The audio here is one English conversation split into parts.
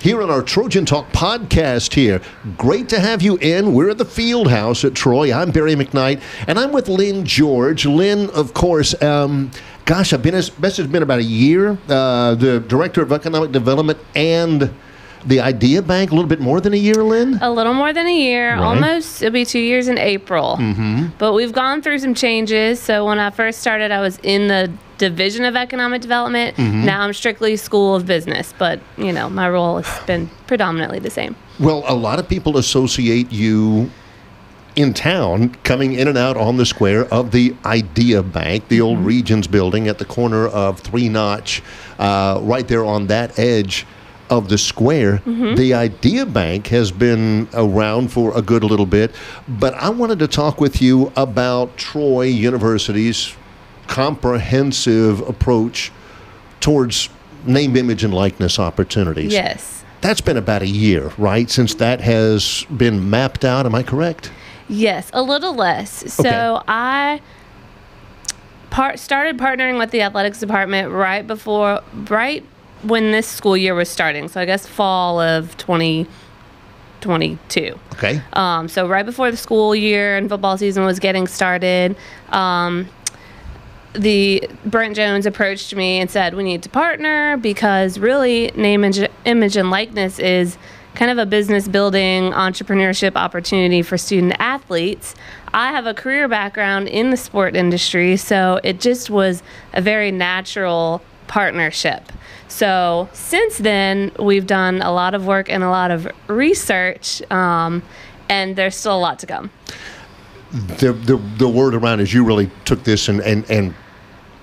here on our Trojan Talk podcast here. Great to have you in. We're at the Field House at Troy. I'm Barry McKnight, and I'm with Lynn George. Lynn, of course, um, gosh, I've been, as best it's been about a year, uh, the Director of Economic Development and the Idea Bank, a little bit more than a year, Lynn? A little more than a year, Right. almost. It'll be two years in April. Mm-hmm. But we've gone through some changes. So when I first started, I was in the Division of Economic Development. Mm-hmm. Now I'm strictly School of Business. But, you know, my role has been predominantly the same. Well, a lot of people associate you in town coming in and out on the square of the Idea Bank, the old Regions building at the corner of Three Notch, uh, right there on that edge of the square. The Idea Bank has been around for a good little bit, but I wanted to talk with you about Troy University's comprehensive approach towards name, image, and likeness opportunities. Yes. That's been about a year, right, since that has been mapped out. Am I correct? Yes, a little less. So Okay. I part started partnering with the athletics department right before, right when this school year was starting. So I guess fall of 2022. Okay. Um, so right before the school year and football season was getting started, um, the Brent Jones approached me and said we need to partner because really name image, and likeness is kind of a business building entrepreneurship opportunity for student athletes. I have a career background in the sport industry, so it just was a very natural partnership. So since then, we've done a lot of work and a lot of research, um, and there's still a lot to come. The, the, the word around is you really took this and, and, and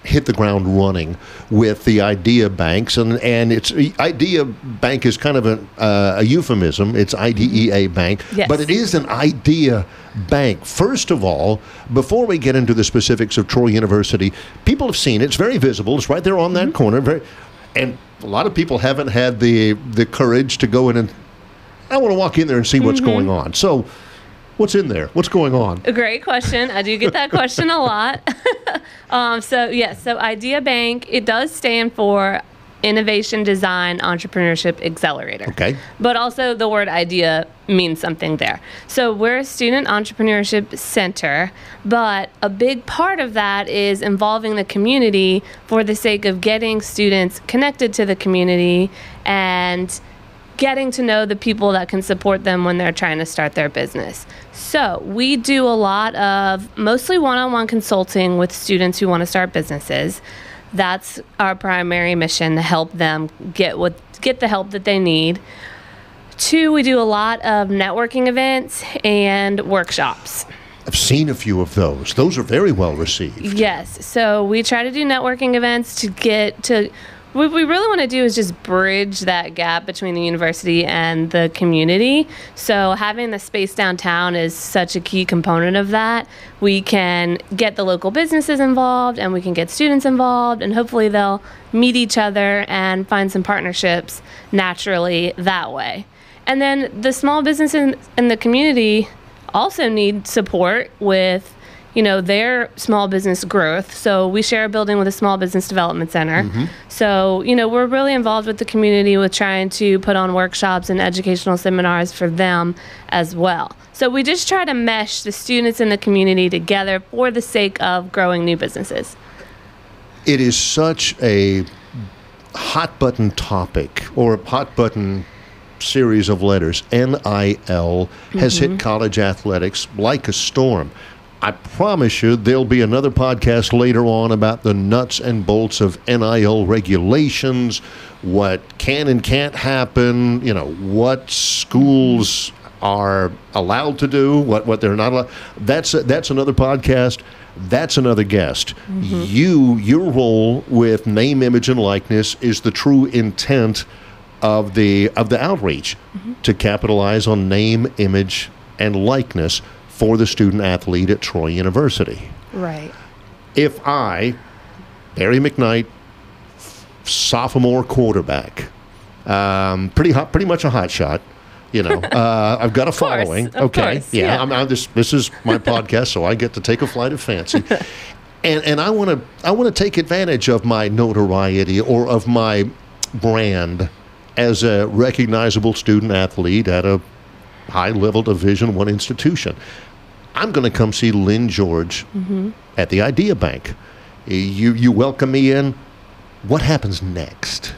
hit the ground running with the idea banks. And and it's idea bank is kind of a, uh, a euphemism. It's idea bank. Yes. but it is an idea bank. First of all before we get into the specifics of troy university people have seen it. It's very visible. It's right there on that corner. Very and a lot of people haven't had the the courage to go in and i want to walk in there and see what's going on. So what's in there what's going on A great question. I do get that question a lot. um, so yes, so Idea Bank it does stand for Innovation Design Entrepreneurship Accelerator. Okay. But also the word idea means something there. So we're a student entrepreneurship center, but a big part of that is involving the community for the sake of getting students connected to the community and getting to know the people that can support them when they're trying to start their business. So, we do a lot of mostly one on one consulting with students who want to start businesses. That's our primary mission to help them get what get the help that they need. Two, we do a lot of networking events and workshops. i've seen a few of those those are very well received Yes. So we try to do networking events to get to. What we really want to do is just bridge that gap between the university and the community. So having the space downtown is such a key component of that. We can get the local businesses involved and we can get students involved, and hopefully they'll meet each other and find some partnerships naturally that way. And then the small businesses in, in the community also need support with you know their small business growth. So we share a building with a small business development center. Mm-hmm. So you know we're really involved with the community with trying to put on workshops and educational seminars for them as well. So we just try to mesh the students and the community together for the sake of growing new businesses. It is such a hot button topic or hot button series of letters. NIL has hit mm-hmm. college athletics like a storm. I promise you there'll be another podcast later on about the nuts and bolts of NIL regulations, what can and can't happen, you know, what schools are allowed to do, what, what they're not allowed. That's that's another podcast. That's another guest. Mm-hmm. You, your role with name, image, and likeness is the true intent of the of the outreach mm-hmm. to capitalize on name, image, and likeness for the student athlete at Troy University. right If I, Barry McKnight, sophomore quarterback, um, pretty hot, pretty much a hot shot. You know, uh, I've got a course, following. okay, course, yeah, yeah. I'm, I'm just, this is my podcast, so I get to take a flight of fancy, and and I want to I want to take advantage of my notoriety or of my brand as a recognizable student athlete at a high level Division One institution. I'm going to come see Lynn George mm-hmm. at the Idea Bank. Eh, you you welcome me in. What happens next?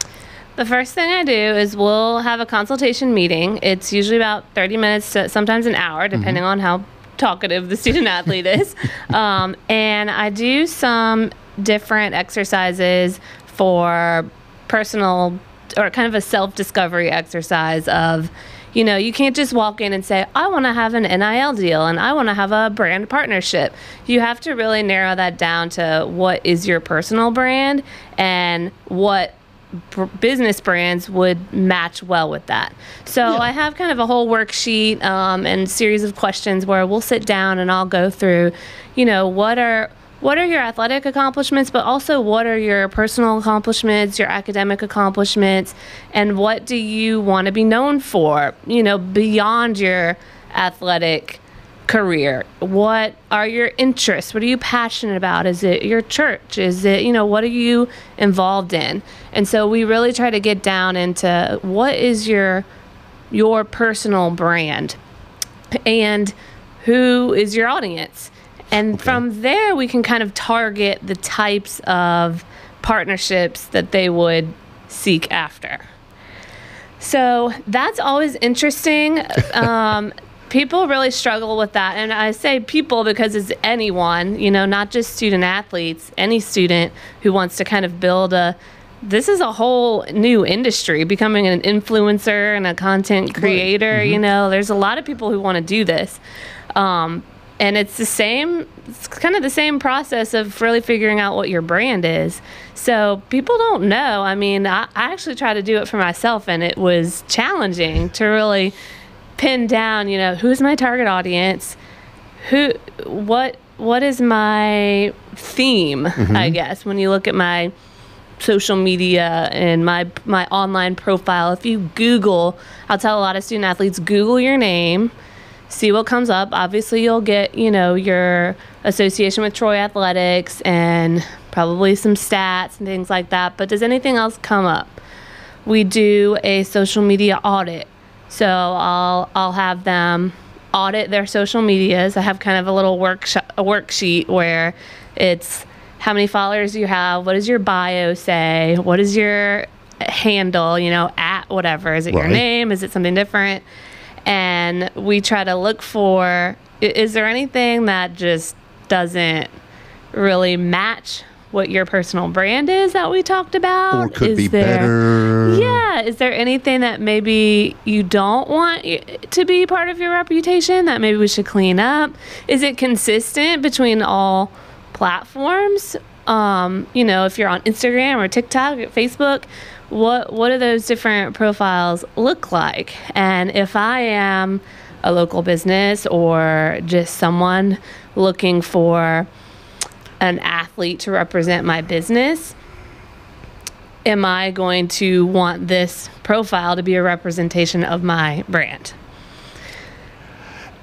The first thing I do is we'll have a consultation meeting. It's usually about 30 minutes to sometimes an hour, mm-hmm. depending on how talkative the student athlete is. Um, and I do some different exercises for personal or kind of a self discovery exercise of, you know, you can't just walk in and say, I want to have an NIL deal and I want to have a brand partnership. You have to really narrow that down to what is your personal brand and what business brands would match well with that. So Yeah. I have kind of a whole worksheet um, and series of questions where we'll sit down and I'll go through, you know, what are what are your athletic accomplishments, but also what are your personal accomplishments, your academic accomplishments, and what do you want to be known for, you know, beyond your athletic career? What are your interests? What are you passionate about? Is it your church? Is it, you know, what are you involved in? And so we really try to get down into what is your your personal brand and who is your audience. And from there we can kind of target the types of partnerships that they would seek after. So that's always interesting. Um, people really struggle with that. And I say people because it's anyone, you know, not just student athletes, any student who wants to kind of build a this is a whole new industry becoming an influencer and a content creator you know there's a lot of people who want to do this um, and it's the same it's kind of the same process of really figuring out what your brand is. So people don't know. I mean I, I actually tried to do it for myself and it was challenging to really pin down you know who's my target audience? Who what what is my theme i mm-hmm. guess? When you look at my social media and my my online profile if you google i'll tell a lot of student athletes google your name see what comes up. Obviously you'll get you know your association with troy athletics and probably some stats and things like that but does anything else come up? We do a social media audit. So i'll i'll have them audit their social medias. I have kind of a little workshop a worksheet where it's how many followers you have? What does your bio say? What is your handle you know at whatever? Is it your name? Is it something different and we try to look for is there anything that just doesn't really match what your personal brand is that we talked about? Or could is be there better. yeah is there anything that maybe you don't want to be part of your reputation that maybe we should clean up? Is it consistent between all platforms? Um, you know if you're on instagram or tiktok or facebook what what do those different profiles look like and if i am a local business or just someone looking for an athlete to represent my business am I going to want this profile to be a representation of my brand?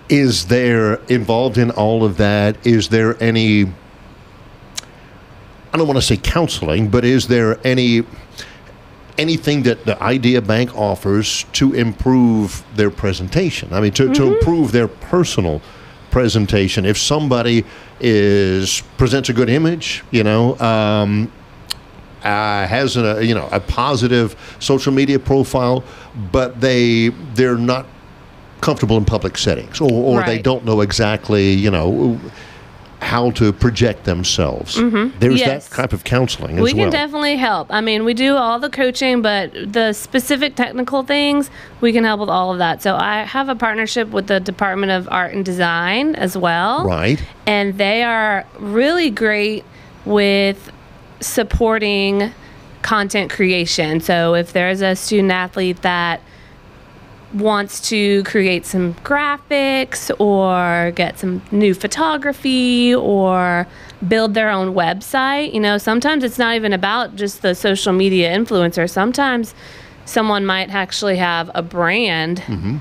Is there involved in all of that? Is there any? I don't want to say counseling, but is there any anything that the Idea Bank offers to improve their presentation? I mean, to, to improve their personal presentation. If somebody is presents a good image, you know. Um, uh, has a you know a positive social media profile, but they they're not comfortable in public settings, or, or they don't know exactly you know how to project themselves. Mm-hmm. There's Yes. that type of counseling as we can definitely help. I mean, we do all the coaching, but the specific technical things, we can help with all of that. So I have a partnership with the Department of Art and Design as well. right. and they are really great with supporting content creation. So if there's a student athlete that wants to create some graphics or get some new photography or build their own website, you know, sometimes it's not even about just the social media influencer. Sometimes someone might actually have a brand mm-hmm.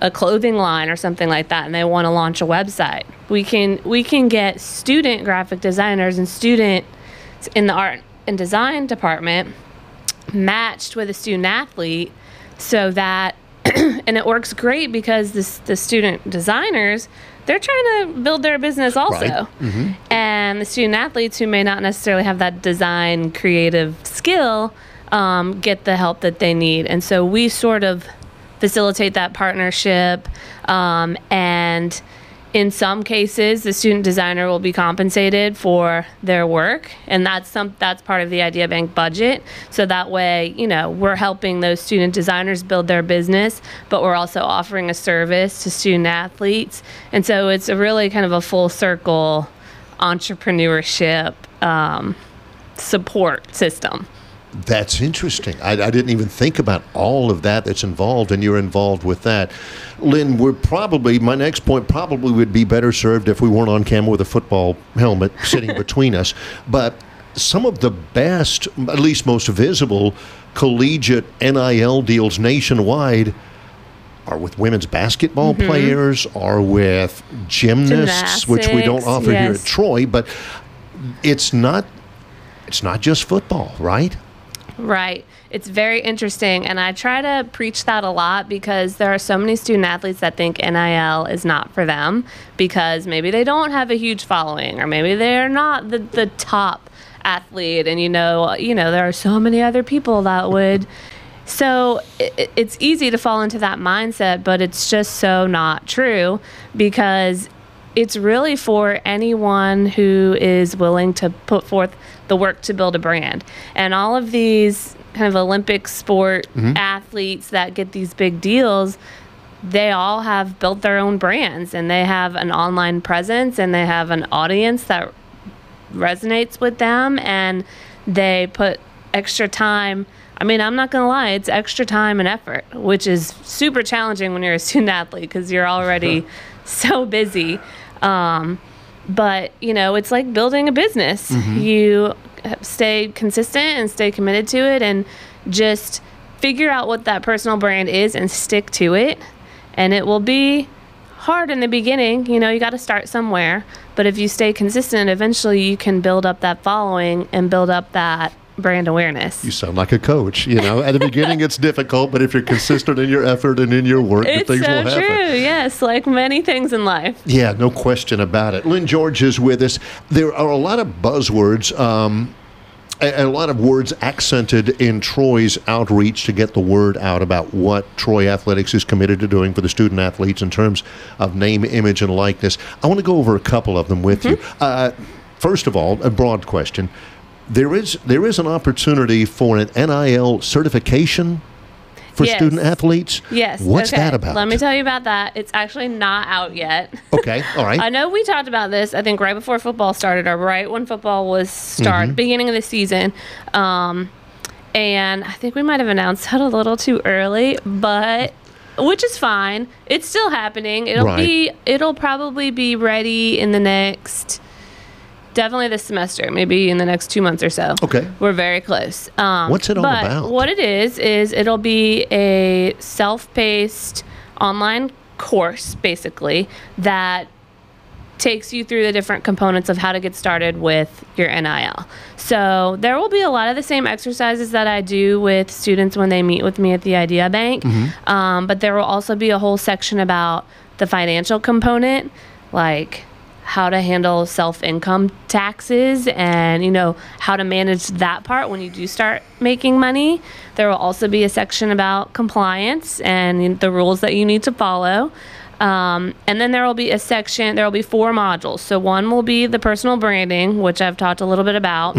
a clothing line or something like that and they want to launch a website we can we can get student graphic designers and students in the art and design department matched with a student athlete so that and it works great because this, the student designers they're trying to build their business also Right. Mhm. and the student athletes who may not necessarily have that design creative skill um, get the help that they need and so we sort of facilitate that partnership um, and in some cases the student designer will be compensated for their work and that's some that's part of the idea bank budget. So that way you know we're helping those student designers build their business but we're also offering a service to student athletes. And so it's a really kind of a full circle entrepreneurship um, support system That's interesting. I, I didn't even think about all of that that's involved, and you're involved with that. Lynn, we're probably, my next point probably would be better served if we weren't on camera with a football helmet sitting between us. But some of the best, at least most visible, collegiate NIL deals nationwide are with women's basketball mm-hmm. players, are with gymnasts, which we don't Gymnastics, offer here at Troy, but it's not it's not just football, right? Right. It's very interesting. And I try to preach that a lot because there are so many student athletes that think NIL is not for them because maybe they don't have a huge following or maybe they're not the, the top athlete. And, you know, you know, there are so many other people that would. So it, it's easy to fall into that mindset, but it's just so not true because it's really for anyone who is willing to put forth the work to build a brand. And all of these kind of Olympic sport mm-hmm. athletes that get these big deals, they all have built their own brands and they have an online presence and they have an audience that resonates with them and they put extra time. I mean, I'm not going to lie, it's extra time and effort, which is super challenging when you're a student athlete because you're already so busy. Um, but, you know, it's like building a business. You stay consistent and stay committed to it and just figure out what that personal brand is and stick to it. And it will be hard in the beginning. You know, you got to start somewhere. But if you stay consistent, eventually you can build up that following and build up that brand awareness. You sound like a coach. You know, at the beginning it's difficult, but if you're consistent in your effort and in your work, It's things so will happen. true. Yes, like many things in life. Yeah, no question about it. Lynn George is with us. There are a lot of buzzwords, um, a, lot of words accented in Troy's outreach to get the word out about what Troy Athletics is committed to doing for the student athletes in terms of name, image, and likeness. I want to go over a couple of them with you. Mm-hmm. Uh, first of all, a broad question. There is there is an opportunity for an NIL certification for Yes. student athletes. Yes. What's okay. that about? Let me tell you about that. It's actually not out yet. Okay, all right. I know we talked about this. I think right before football started, or right when football was start, beginning of the season. Um, and I think we might have announced that a little too early, but which is fine. It's still happening. It'll Right. be. It'll probably be ready in the next. Definitely this semester, maybe in the next two months or so. Okay. We're very close. Um, What's it all but about? What it is is it'll be a self-paced online course, basically that takes you through the different components of how to get started with your NIL. So there will be a lot of the same exercises that I do with students when they meet with me at the Idea Bank, um, but there will also be a whole section about the financial component, like how to handle self-income taxes and you know how to manage that part when you do start making money. There will also be a section about compliance and the rules that you need to follow. Um, and then there will be a section there will be four modules. So one will be the personal branding which i've talked a little bit about.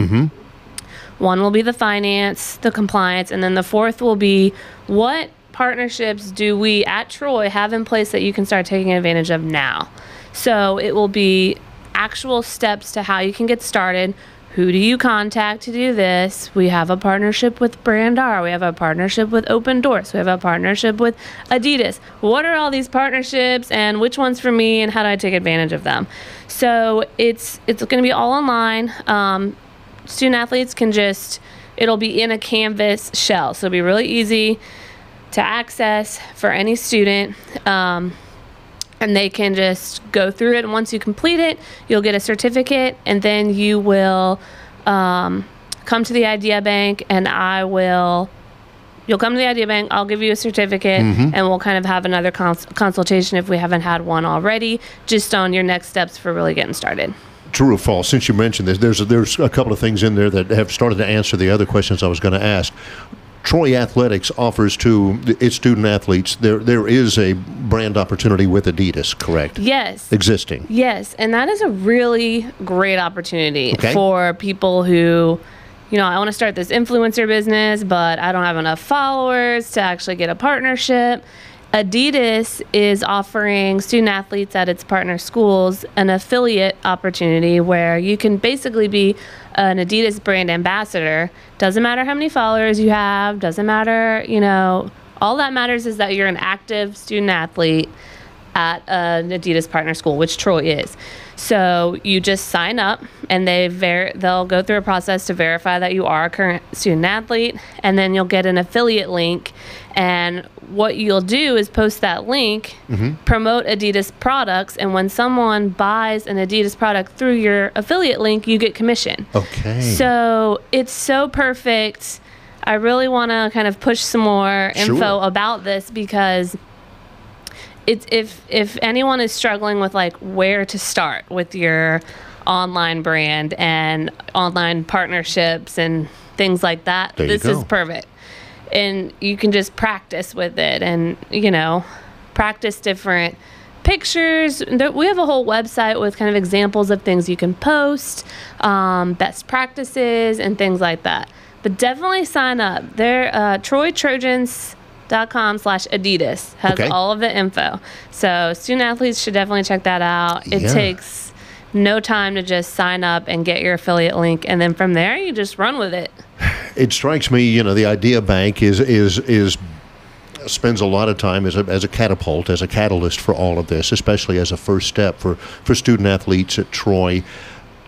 One will be the finance, the compliance, and then the fourth will be what partnerships do we at Troy have in place that you can start taking advantage of now? So it will be actual steps to how you can get started. Who do you contact to do this? We have a partnership with Brandr. We have a partnership with Opendorse. We have a partnership with Adidas. What are all these partnerships and which ones for me and how do I take advantage of them? So it's it's going to be all online. Um, student athletes can just it'll be in a canvas shell so it'll be really easy to access for any student um, and they can just go through it and once you complete it you'll get a certificate and then you will um, come to the Idea Bank and I will. You'll come to the Idea Bank. I'll give you a certificate, Mm-hmm. and we'll kind of have another cons- consultation if we haven't had one already, just on your next steps for really getting started. True or false? Since you mentioned this, there's a, there's a couple of things in there that have started to answer the other questions I was going to ask. Troy Athletics offers to its student athletes there there is a brand opportunity with Adidas, correct? Yes. Existing. Yes, and that is a really great opportunity Okay. for people who, you know, I want to start this influencer business, but I don't have enough followers to actually get a partnership. Adidas is offering student athletes at its partner schools an affiliate opportunity where you can basically be an Adidas brand ambassador. Doesn't matter how many followers you have, doesn't matter, you know, all that matters is that you're an active student athlete at an Adidas partner school, which Troy is. So you just sign up, and they ver- they'll go through a process to verify that you are a current student athlete, and then you'll get an affiliate link. And what you'll do is post that link, mm-hmm. promote Adidas products, and when someone buys an Adidas product through your affiliate link, you get commission. Okay. So it's so perfect. I really want to kind of push some more info Sure. about this because it's if if anyone is struggling with like where to start with your online brand and online partnerships and things like that, There this is perfect. And you can just practice with it and you know, practice different pictures. We have a whole website with kind of examples of things you can post, um, best practices, and things like that. But definitely sign up. There, uh, TroyTrojans.com slash Adidas has Okay. all of the info. So student athletes should definitely check that out. It Yeah. takes no time to just sign up and get your affiliate link, and then from there you just run with it. It strikes me, you know, the Idea Bank is is is spends a lot of time as a, as a catapult, as a catalyst for all of this, especially as a first step for, for student athletes at Troy.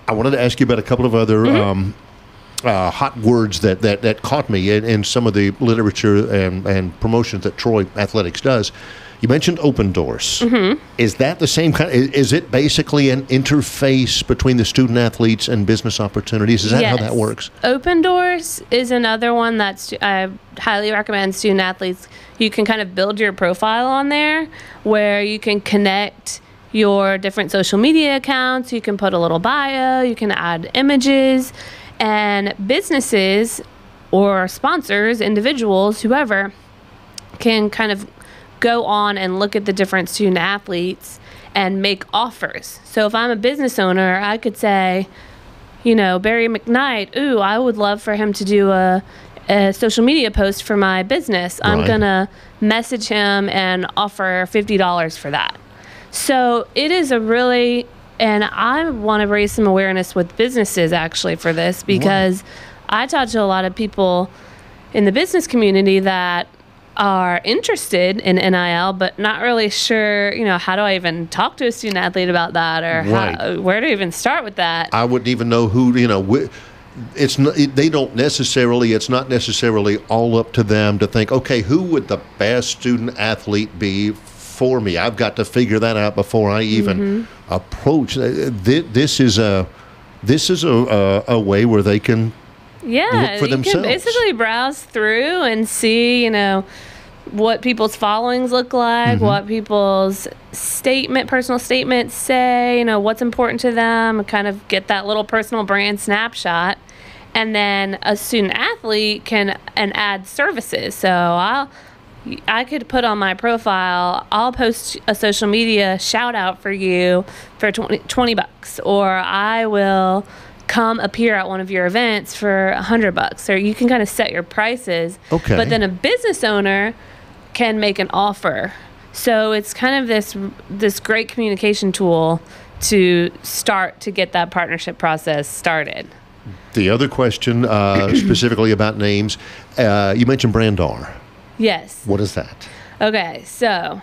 I wanted to ask you about a couple of other um, uh, hot words that, that, that caught me in, in some of the literature and, and promotions that Troy Athletics does. You mentioned Opendorse. Mm-hmm. Is that the same kind? Is, is it basically an interface between the student athletes and business opportunities? Is that how that works? Opendorse is another one that I highly recommend student athletes. You can kind of build your profile on there where you can connect your different social media accounts. You can put a little bio, you can add images, and businesses or sponsors, individuals, whoever, can kind of go on and look at the different student athletes and make offers. So if I'm a business owner, I could say, you know, Barry McKnight, ooh, I would love for him to do a, a social media post for my business. I'm going to message him and offer $50 for that. So it is a really, and I want to raise some awareness with businesses actually for this because I talk to a lot of people in the business community that are interested in NIL, but not really sure, you know, how do I even talk to a student athlete about that or Right. how, where to even start with that? I wouldn't even know who you know. wh- It's not, they don't necessarily. It's not necessarily all up to them to think. Okay, who would the best student athlete be for me? I've got to figure that out before I even Mm-hmm. approach. Uh, This is a this is a, a, a way where they can. Yeah, for you themselves. can basically browse through and see, you know, what people's followings look like, Mm-hmm. what people's statement, personal statements say, you know, what's important to them, and kind of get that little personal brand snapshot. And then a student athlete can and add services. So I'll I could put on my profile, I'll post a social media shout out for you for 20, 20 bucks, or I will come appear at one of your events for a 100 bucks. Or you can kind of set your prices. Okay. But then a business owner can make an offer. So it's kind of this this great communication tool to start to get that partnership process started. The other question, uh, specifically about names, uh, you mentioned Brandr. Yes. What is that? Okay, so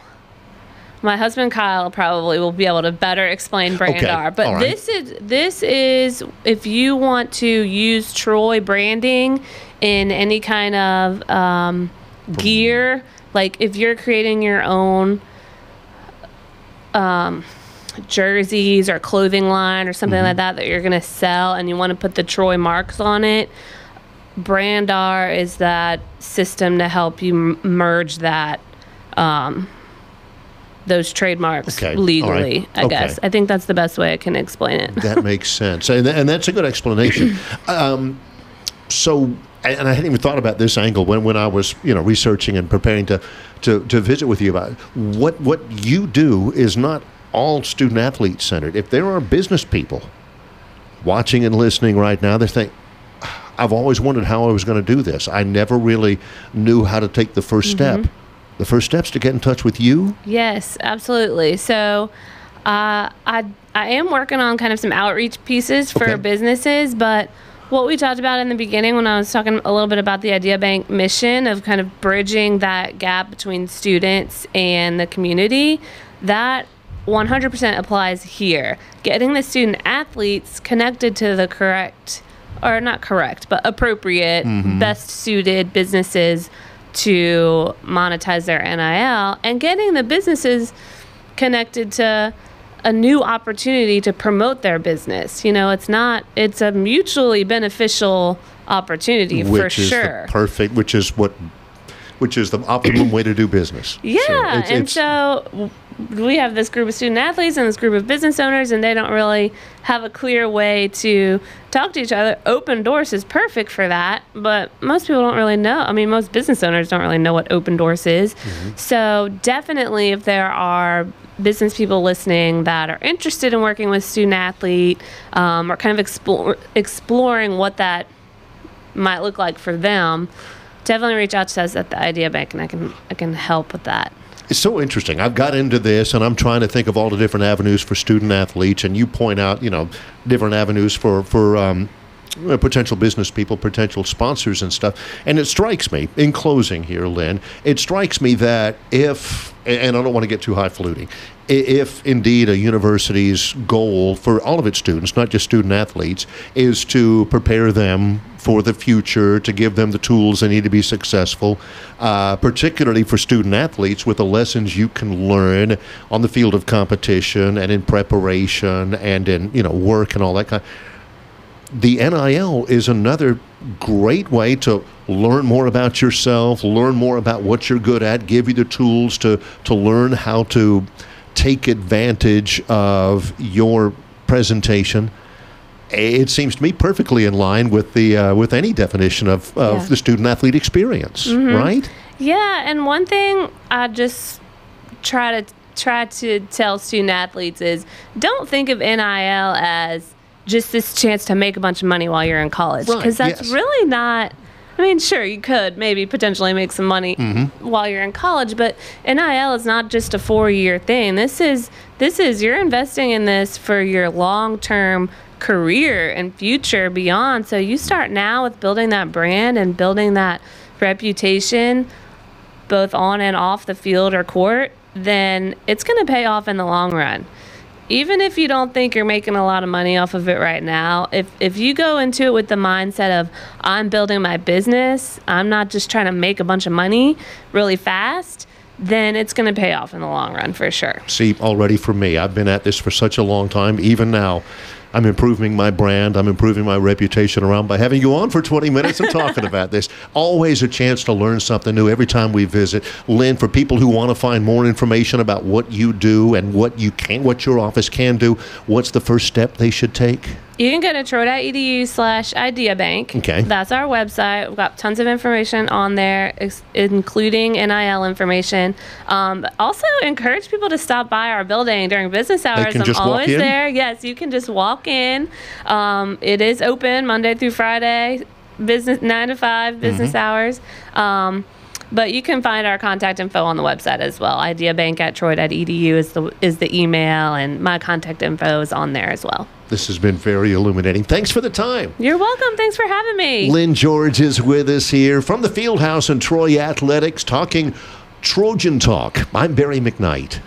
my husband Kyle probably will be able to better explain Brandr, but all right. this is this is if you want to use Troy branding in any kind of um, gear, like if you're creating your own um, jerseys or clothing line or something like that that you're going to sell and you want to put the Troy marks on it, Brandr is that system to help you m- merge that um, those trademarks Okay, legally. right, I okay. guess I think that's the best way I can explain it. that makes sense, and, and that's a good explanation. Um, so, and I hadn't even thought about this angle when, when I was, you know, researching and preparing to, to, to visit with you about it. what what you do is not all student athlete centered. If there are business people watching and listening right now, they think. I've always wondered how I was going to do this. I never really knew how to take the 1st step. The first step's to get in touch with you. Yes, absolutely. So, uh, I I am working on kind of some outreach pieces for Okay. businesses, but what we talked about in the beginning when I was talking a little bit about the Idea Bank mission of kind of bridging that gap between students and the community, that 100% applies here. Getting the student athletes connected to the correct or not correct, but appropriate, best suited businesses to monetize their NIL and getting the businesses connected to a new opportunity to promote their business. You know, it's not it's a mutually beneficial opportunity for which is sure. perfect, which is what, which is the optimum way to do business. So Yeah, it's- and it's- so we have this group of student athletes and this group of business owners, and they don't really have a clear way to talk to each other. Opendorse is perfect for that, but most people don't really know. I mean, most business owners don't really know what Opendorse is. Mm-hmm. So definitely, if there are business people listening that are interested in working with student athlete um, or kind of explore, exploring what that might look like for them, definitely reach out to us at the Idea Bank, and I can I can help with that. It's so interesting. I've got into this, and I'm trying to think of all the different avenues for student athletes. And you point out, you know, different avenues for for um, uh, potential business people, potential sponsors, and stuff. And it strikes me, in closing here, Lynn, it strikes me that if, and I don't want to get too highfalutin, if indeed a university's goal for all of its students, not just student athletes, is to prepare them for the future, to give them the tools they need to be successful, uh, particularly for student athletes with the lessons you can learn on the field of competition and in preparation and in you know work and all that kind. The NIL is another great way to learn more about yourself, learn more about what you're good at, give you the tools to to learn how to take advantage of your presentation it seems to me perfectly in line with the uh, with any definition of, of Yeah. Mm-hmm. the student athlete experience, right? Yeah, and one thing I just try to try to tell student athletes is don't think of NIL as just this chance to make a bunch of money while you're in college Right, because that's yes. really not I mean, sure, you could maybe potentially make some money Mm-hmm. while you're in college, but NIL is not just a four-year thing. This is this is you're investing in this for your long-term career and future beyond. So you start now with building that brand and building that reputation both on and off the field or court, then it's going to pay off in the long run. Even if you don't think you're making a lot of money off of it right now, if if you go into it with the mindset of I'm building my business, I'm not just trying to make a bunch of money really fast, then it's going to pay off in the long run for sure. See, already for me, I've been at this for such a long time. Even now, I'm improving my brand. I'm improving my reputation around by having you on for 20 minutes and talking about this. Always a chance to learn something new every time we visit. Lynn, for people who want to find more information about what you do and what you can, what your office can do, what's the first step they should take? You can go to troy.edu slash ideabank. Okay. That's our website. We've got tons of information on there, ex- including NIL information. Um, also, encourage people to stop by our building during business hours. can I'm just walk always in? there. Yes, you can just walk in. Um, it is open Monday through Friday, business nine to five business Mm-hmm. hours. Um, but you can find our contact info on the website as well. Ideabank at troy.edu is the is the email, and my contact info is on there as well. This has been very illuminating. Thanks for the time. You're welcome. Thanks for having me. Lynn George is with us here from the Fieldhouse and Troy Athletics talking Trojan Talk. I'm Barry McKnight.